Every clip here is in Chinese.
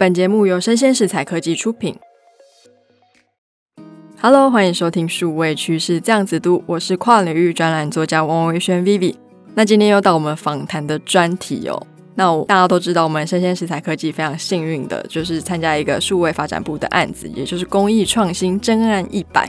本节目由生鲜食材科技出品。Hello，欢迎收听数位趋势这样子读，我是跨领域专栏作家王维轩 Vivi。那今天又到我们访谈的专题哦。那大家都知道，我们生鲜食材科技非常幸运的，就是参加一个数位发展部的案子，也就是公益创新真案一百。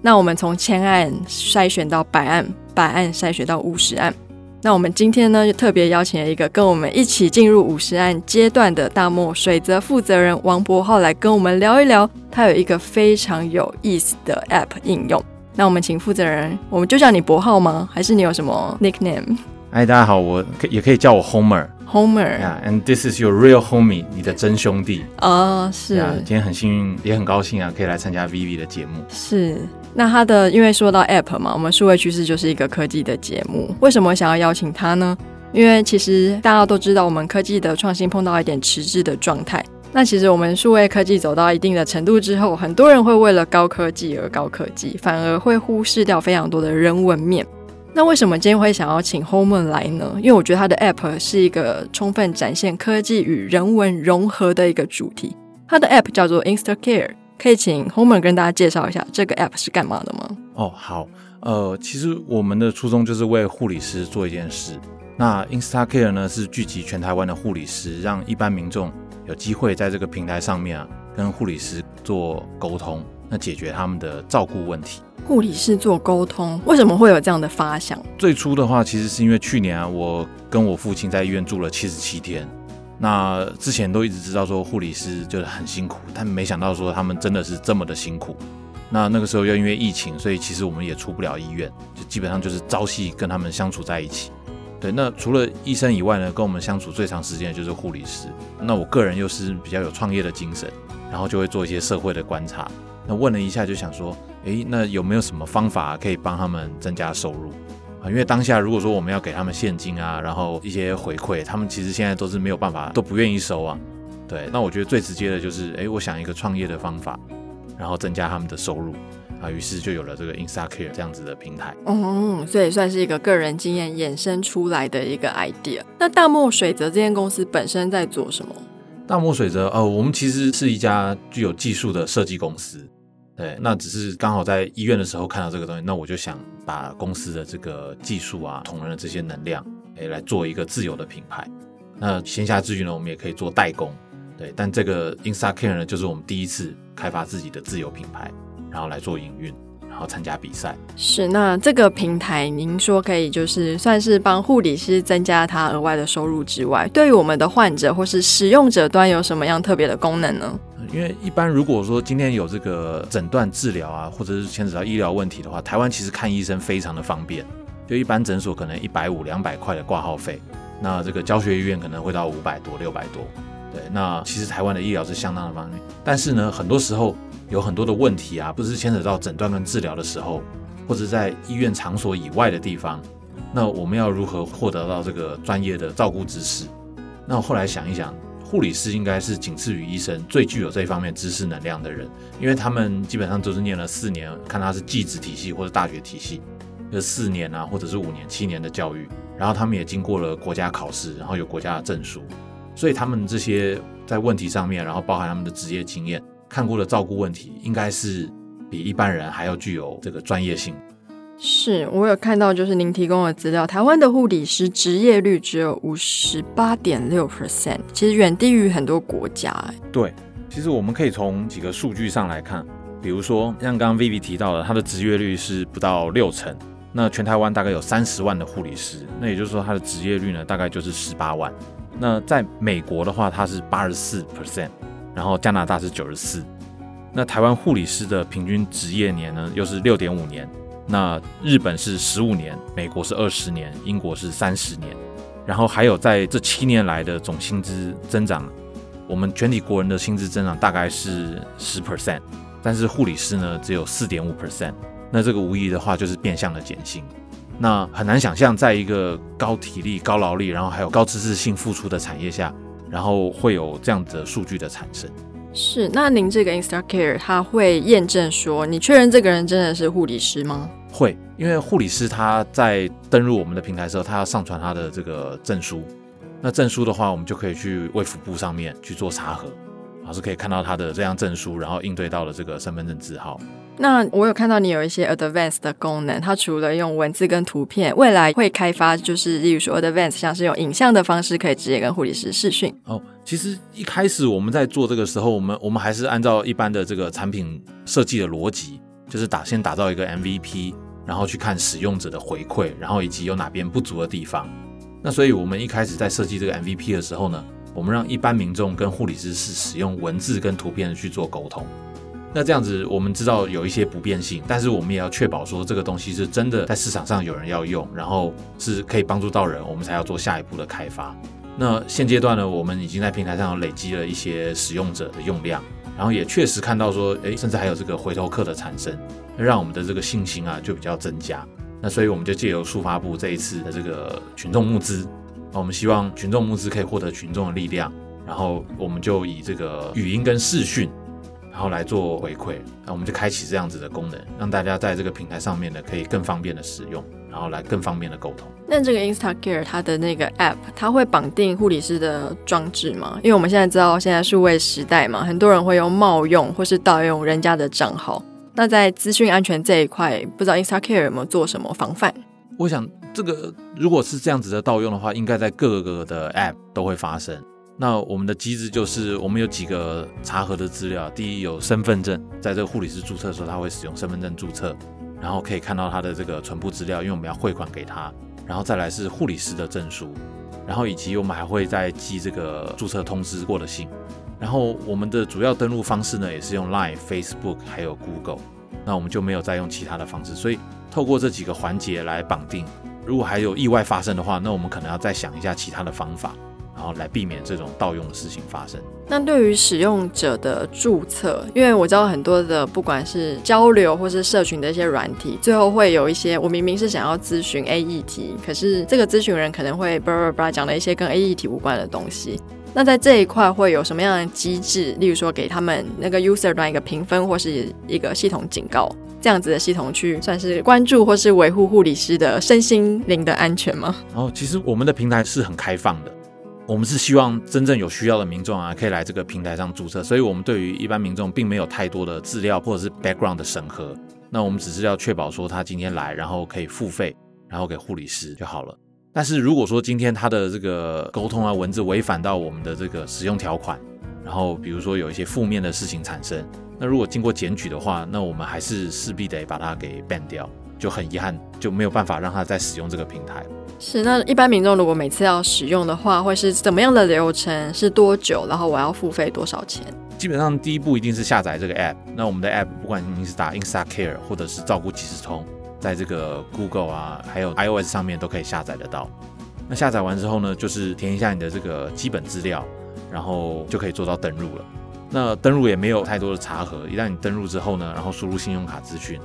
那我们从千案筛选到百案，百案筛选到五十案。那我们今天呢，就特别邀请了一个跟我们一起进入五十案阶段的大漠水泽负责人王博浩来跟我们聊一聊，他有一个非常有意思的 App 应用。那我们请负责人，我们就叫你博浩吗？还是你有什么 nickname？嗨，大家好，我也可以叫我 Homer。Homer，Yeah，and this is your real homie，你的真兄弟。哦，oh, 是。Yeah, 今天很幸运，也很高兴啊，可以来参加 Vivi 的节目。是。那他的，因为说到 App 嘛，我们数位趋势就是一个科技的节目。为什么想要邀请他呢？因为其实大家都知道，我们科技的创新碰到一点迟滞的状态。那其实我们数位科技走到一定的程度之后，很多人会为了高科技而高科技，反而会忽视掉非常多的人文面。那为什么今天会想要请 Homer 来呢？因为我觉得他的 App 是一个充分展现科技与人文融合的一个主题。他的 App 叫做 InstaCare，可以请 Homer 跟大家介绍一下这个 App 是干嘛的吗？哦，好，呃，其实我们的初衷就是为护理师做一件事。那 InstaCare 呢，是聚集全台湾的护理师，让一般民众有机会在这个平台上面啊，跟护理师做沟通，那解决他们的照顾问题。护理师做沟通，为什么会有这样的发想？最初的话，其实是因为去年啊，我跟我父亲在医院住了七十七天。那之前都一直知道说护理师就是很辛苦，但没想到说他们真的是这么的辛苦。那那个时候又因为疫情，所以其实我们也出不了医院，就基本上就是朝夕跟他们相处在一起。对，那除了医生以外呢，跟我们相处最长时间的就是护理师。那我个人又是比较有创业的精神，然后就会做一些社会的观察。那问了一下，就想说。诶，那有没有什么方法可以帮他们增加收入？因为当下如果说我们要给他们现金啊，然后一些回馈，他们其实现在都是没有办法，都不愿意收啊。对，那我觉得最直接的就是，哎，我想一个创业的方法，然后增加他们的收入啊。于是就有了这个 InstaCare 这样子的平台。嗯，所以算是一个个人经验衍生出来的一个 idea。那大漠水泽这间公司本身在做什么？大漠水泽，呃，我们其实是一家具有技术的设计公司。对，那只是刚好在医院的时候看到这个东西，那我就想把公司的这个技术啊、同仁的这些能量，诶，来做一个自有的品牌。那闲暇之余呢，我们也可以做代工。对，但这个 InstaCare 呢，就是我们第一次开发自己的自有品牌，然后来做营运，然后参加比赛。是，那这个平台您说可以就是算是帮护理师增加他额外的收入之外，对于我们的患者或是使用者端有什么样特别的功能呢？因为一般如果说今天有这个诊断治疗啊，或者是牵扯到医疗问题的话，台湾其实看医生非常的方便。就一般诊所可能一百五、两百块的挂号费，那这个教学医院可能会到五百多、六百多。对，那其实台湾的医疗是相当的方便。但是呢，很多时候有很多的问题啊，不是牵扯到诊断跟治疗的时候，或者在医院场所以外的地方，那我们要如何获得到这个专业的照顾知识？那我后来想一想。护理师应该是仅次于医生最具有这一方面知识能量的人，因为他们基本上都是念了四年，看他是技职体系或者大学体系，就四年啊，或者是五年、七年的教育，然后他们也经过了国家考试，然后有国家的证书，所以他们这些在问题上面，然后包含他们的职业经验，看过的照顾问题，应该是比一般人还要具有这个专业性。是我有看到，就是您提供的资料，台湾的护理师职业率只有五十八点六 percent，其实远低于很多国家。对，其实我们可以从几个数据上来看，比如说像刚刚 Vivi 提到的，他的职业率是不到六成。那全台湾大概有三十万的护理师，那也就是说他的职业率呢，大概就是十八万。那在美国的话，它是八十四 percent，然后加拿大是九十四。那台湾护理师的平均职业年呢，又是六点五年。那日本是十五年，美国是二十年，英国是三十年。然后还有在这七年来的总薪资增长，我们全体国人的薪资增长大概是十 percent，但是护理师呢只有四点五 percent，那这个无疑的话就是变相的减薪。那很难想象，在一个高体力、高劳力，然后还有高知识性付出的产业下，然后会有这样的数据的产生。是，那您这个 InstaCare 它会验证说，你确认这个人真的是护理师吗？会，因为护理师他在登入我们的平台的时候，他要上传他的这个证书。那证书的话，我们就可以去卫福部上面去做查核，老师可以看到他的这张证书，然后应对到了这个身份证字号。那我有看到你有一些 advanced 的功能，它除了用文字跟图片，未来会开发就是例如说 advanced，像是用影像的方式可以直接跟护理师视讯。哦，其实一开始我们在做这个时候，我们我们还是按照一般的这个产品设计的逻辑，就是打先打造一个 MVP，然后去看使用者的回馈，然后以及有哪边不足的地方。那所以我们一开始在设计这个 MVP 的时候呢，我们让一般民众跟护理师是使用文字跟图片去做沟通。那这样子，我们知道有一些不变性，但是我们也要确保说这个东西是真的在市场上有人要用，然后是可以帮助到人，我们才要做下一步的开发。那现阶段呢，我们已经在平台上累积了一些使用者的用量，然后也确实看到说，诶，甚至还有这个回头客的产生，让我们的这个信心啊就比较增加。那所以我们就借由速发部这一次的这个群众募资，那我们希望群众募资可以获得群众的力量，然后我们就以这个语音跟视讯。然后来做回馈，那我们就开启这样子的功能，让大家在这个平台上面呢，可以更方便的使用，然后来更方便的沟通。那这个 InstaCare 它的那个 App，它会绑定护理师的装置吗？因为我们现在知道现在数位时代嘛，很多人会用冒用或是盗用人家的账号。那在资讯安全这一块，不知道 InstaCare 有没有做什么防范？我想这个如果是这样子的盗用的话，应该在各个的 App 都会发生。那我们的机制就是，我们有几个查核的资料。第一，有身份证，在这个护理师注册的时候，他会使用身份证注册，然后可以看到他的这个存部资料，因为我们要汇款给他。然后再来是护理师的证书，然后以及我们还会再寄这个注册通知过的信。然后我们的主要登录方式呢，也是用 Line、Facebook 还有 Google。那我们就没有再用其他的方式，所以透过这几个环节来绑定。如果还有意外发生的话，那我们可能要再想一下其他的方法。然后来避免这种盗用的事情发生。那对于使用者的注册，因为我知道很多的不管是交流或是社群的一些软体，最后会有一些我明明是想要咨询 A 议题，可是这个咨询人可能会叭叭叭讲了一些跟 A 议题无关的东西。那在这一块会有什么样的机制？例如说给他们那个 user 端一个评分或是一个系统警告，这样子的系统去算是关注或是维护护理师的身心灵的安全吗？哦，其实我们的平台是很开放的。我们是希望真正有需要的民众啊，可以来这个平台上注册，所以我们对于一般民众并没有太多的资料或者是 background 的审核。那我们只是要确保说他今天来，然后可以付费，然后给护理师就好了。但是如果说今天他的这个沟通啊文字违反到我们的这个使用条款，然后比如说有一些负面的事情产生，那如果经过检举的话，那我们还是势必得把它给 ban 掉。就很遗憾，就没有办法让他再使用这个平台。是，那一般民众如果每次要使用的话，会是怎么样的流程？是多久？然后我要付费多少钱？基本上第一步一定是下载这个 app。那我们的 app 不管你是打 InstaCare 或者是照顾即时通，在这个 Google 啊，还有 iOS 上面都可以下载得到。那下载完之后呢，就是填一下你的这个基本资料，然后就可以做到登录了。那登录也没有太多的查核，一旦你登录之后呢，然后输入信用卡资讯。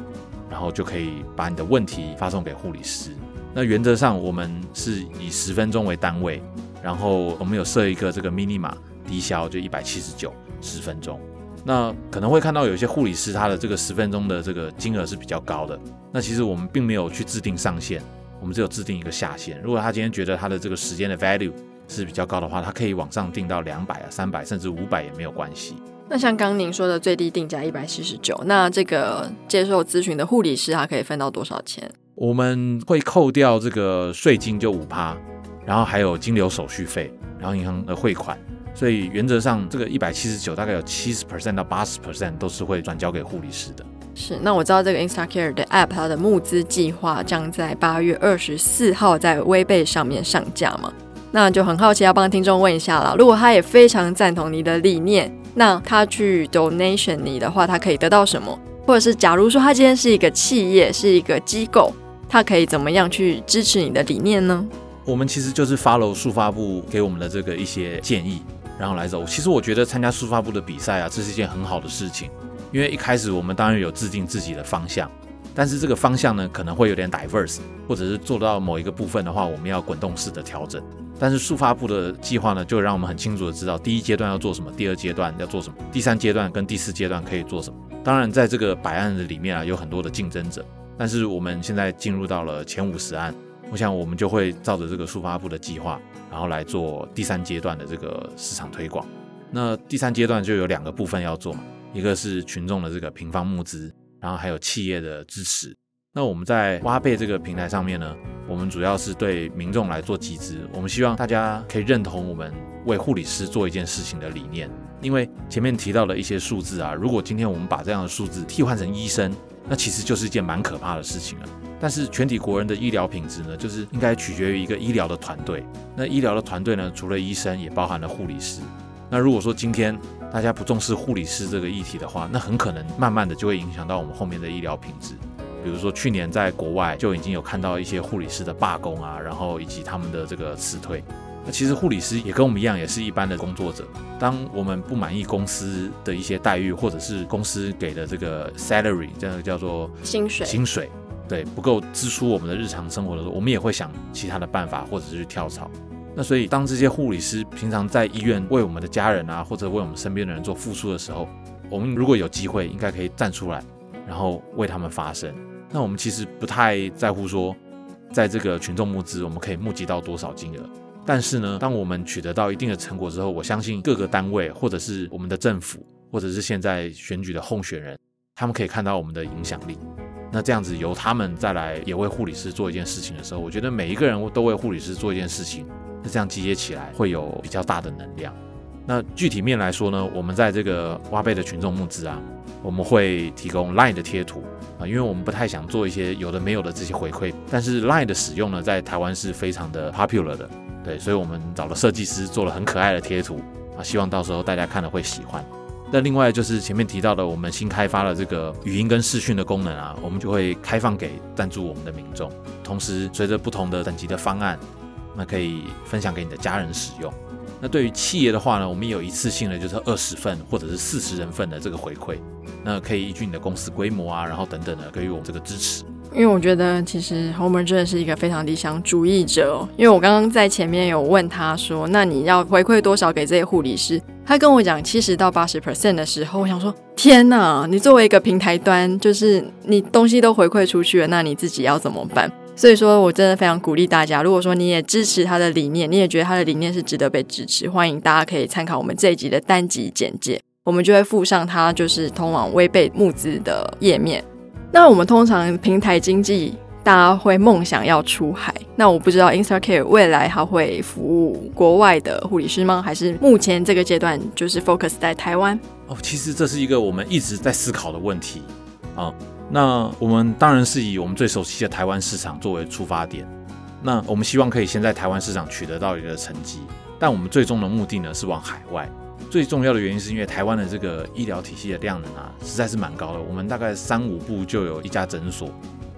然后就可以把你的问题发送给护理师。那原则上我们是以十分钟为单位，然后我们有设一个这个 mini 码低消，就一百七十九十分钟。那可能会看到有些护理师他的这个十分钟的这个金额是比较高的。那其实我们并没有去制定上限，我们只有制定一个下限。如果他今天觉得他的这个时间的 value 是比较高的话，他可以往上定到两百啊、三百甚至五百也没有关系。那像刚您说的最低定价一百七十九，那这个接受咨询的护理师他可以分到多少钱？我们会扣掉这个税金就五趴，然后还有金流手续费，然后银行的汇款，所以原则上这个一百七十九大概有七十 percent 到八十 percent 都是会转交给护理师的。是，那我知道这个 InstaCare 的 App 它的募资计划将在八月二十四号在微贝上面上架嘛？那就很好奇，要帮听众问一下啦，如果他也非常赞同你的理念。那他去 donation 你的话，他可以得到什么？或者是假如说他今天是一个企业，是一个机构，他可以怎么样去支持你的理念呢？我们其实就是 follow 数发部给我们的这个一些建议，然后来走。其实我觉得参加数发部的比赛啊，这是一件很好的事情，因为一开始我们当然有制定自己的方向。但是这个方向呢，可能会有点 diverse，或者是做到某一个部分的话，我们要滚动式的调整。但是速发部的计划呢，就让我们很清楚的知道第一阶段要做什么，第二阶段要做什么，第三阶段跟第四阶段可以做什么。当然，在这个百案的里面啊，有很多的竞争者。但是我们现在进入到了前五十案，我想我们就会照着这个速发部的计划，然后来做第三阶段的这个市场推广。那第三阶段就有两个部分要做嘛，一个是群众的这个平方募资。然后还有企业的支持。那我们在挖贝这个平台上面呢，我们主要是对民众来做集资。我们希望大家可以认同我们为护理师做一件事情的理念。因为前面提到的一些数字啊，如果今天我们把这样的数字替换成医生，那其实就是一件蛮可怕的事情了。但是全体国人的医疗品质呢，就是应该取决于一个医疗的团队。那医疗的团队呢，除了医生，也包含了护理师。那如果说今天大家不重视护理师这个议题的话，那很可能慢慢的就会影响到我们后面的医疗品质。比如说去年在国外就已经有看到一些护理师的罢工啊，然后以及他们的这个辞退。那其实护理师也跟我们一样，也是一般的工作者。当我们不满意公司的一些待遇，或者是公司给的这个 salary，这样叫做薪水，薪水，对，不够支出我们的日常生活的时候，我们也会想其他的办法，或者是去跳槽。那所以，当这些护理师平常在医院为我们的家人啊，或者为我们身边的人做付出的时候，我们如果有机会，应该可以站出来，然后为他们发声。那我们其实不太在乎说，在这个群众募资，我们可以募集到多少金额。但是呢，当我们取得到一定的成果之后，我相信各个单位，或者是我们的政府，或者是现在选举的候选人，他们可以看到我们的影响力。那这样子由他们再来也为护理师做一件事情的时候，我觉得每一个人都为护理师做一件事情。那这样集结起来会有比较大的能量。那具体面来说呢，我们在这个挖贝的群众募资啊，我们会提供 LINE 的贴图啊，因为我们不太想做一些有的没有的这些回馈。但是 LINE 的使用呢，在台湾是非常的 popular 的，对，所以我们找了设计师做了很可爱的贴图啊，希望到时候大家看了会喜欢。那另外就是前面提到的，我们新开发了这个语音跟视讯的功能啊，我们就会开放给赞助我们的民众。同时，随着不同的等级的方案。那可以分享给你的家人使用。那对于企业的话呢，我们有一次性的，就是二十份或者是四十人份的这个回馈。那可以依据你的公司规模啊，然后等等的，给予我们这个支持。因为我觉得其实 Homer 真的是一个非常理想主义者哦。因为我刚刚在前面有问他说，那你要回馈多少给这些护理师？他跟我讲七十到八十 percent 的时候，我想说天哪！你作为一个平台端，就是你东西都回馈出去了，那你自己要怎么办？所以说，我真的非常鼓励大家，如果说你也支持他的理念，你也觉得他的理念是值得被支持，欢迎大家可以参考我们这一集的单集简介，我们就会附上它就是通往微贝募资的页面。那我们通常平台经济，大家会梦想要出海。那我不知道 InstaCare 未来它会服务国外的护理师吗？还是目前这个阶段就是 focus 在台湾？哦，其实这是一个我们一直在思考的问题啊。那我们当然是以我们最熟悉的台湾市场作为出发点。那我们希望可以先在台湾市场取得到一个成绩，但我们最终的目的呢是往海外。最重要的原因是因为台湾的这个医疗体系的量能啊，实在是蛮高的。我们大概三五步就有一家诊所，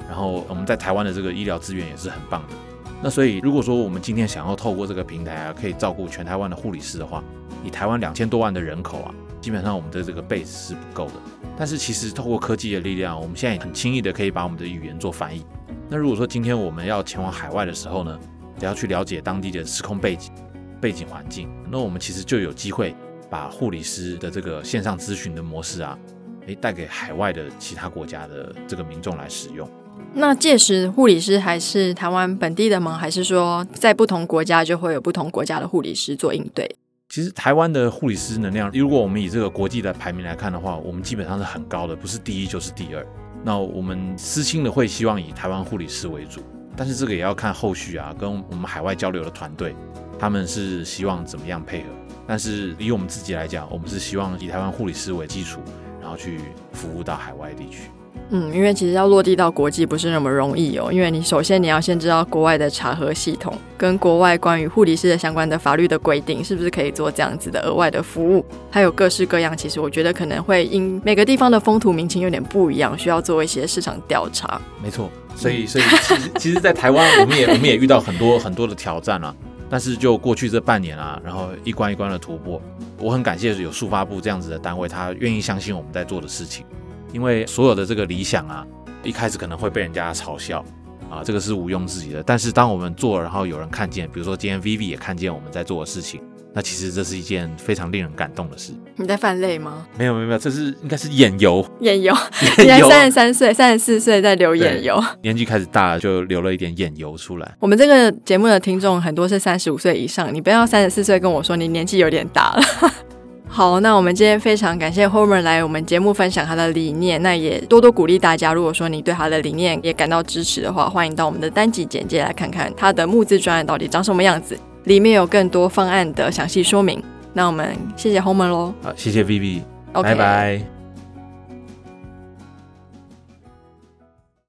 然后我们在台湾的这个医疗资源也是很棒的。那所以如果说我们今天想要透过这个平台啊，可以照顾全台湾的护理师的话，以台湾两千多万的人口啊。基本上我们的这个 base 是不够的，但是其实透过科技的力量，我们现在很轻易的可以把我们的语言做翻译。那如果说今天我们要前往海外的时候呢，也要去了解当地的时空背景、背景环境，那我们其实就有机会把护理师的这个线上咨询的模式啊，诶，带给海外的其他国家的这个民众来使用。那届时护理师还是台湾本地的吗？还是说在不同国家就会有不同国家的护理师做应对？其实台湾的护理师能量，如果我们以这个国际的排名来看的话，我们基本上是很高的，不是第一就是第二。那我们私心的会希望以台湾护理师为主，但是这个也要看后续啊，跟我们海外交流的团队，他们是希望怎么样配合。但是以我们自己来讲，我们是希望以台湾护理师为基础，然后去服务到海外地区。嗯，因为其实要落地到国际不是那么容易哦，因为你首先你要先知道国外的查核系统，跟国外关于护理师的相关的法律的规定，是不是可以做这样子的额外的服务，还有各式各样。其实我觉得可能会因每个地方的风土民情有点不一样，需要做一些市场调查。没错，所以所以其实其实，在台湾我们也我们也遇到很多很多的挑战啊。但是就过去这半年啊，然后一关一关的突破，我很感谢有速发部这样子的单位，他愿意相信我们在做的事情。因为所有的这个理想啊，一开始可能会被人家嘲笑啊，这个是毋庸置疑的。但是当我们做，然后有人看见，比如说今天 Vivi 也看见我们在做的事情。那其实这是一件非常令人感动的事。你在犯泪吗？没有没有没有，这是应该是眼油。眼油，你才三十三岁、三十四岁在流眼油，年纪开始大了就流了一点眼油出来。我们这个节目的听众很多是三十五岁以上，你不要三十四岁跟我说你年纪有点大了。好，那我们今天非常感谢 Homer 来我们节目分享他的理念，那也多多鼓励大家，如果说你对他的理念也感到支持的话，欢迎到我们的单集简介来看看他的募资专案到底长什么样子。里面有更多方案的详细说明。那我们谢谢 Homer 喽。好，谢谢 Vivi。拜拜。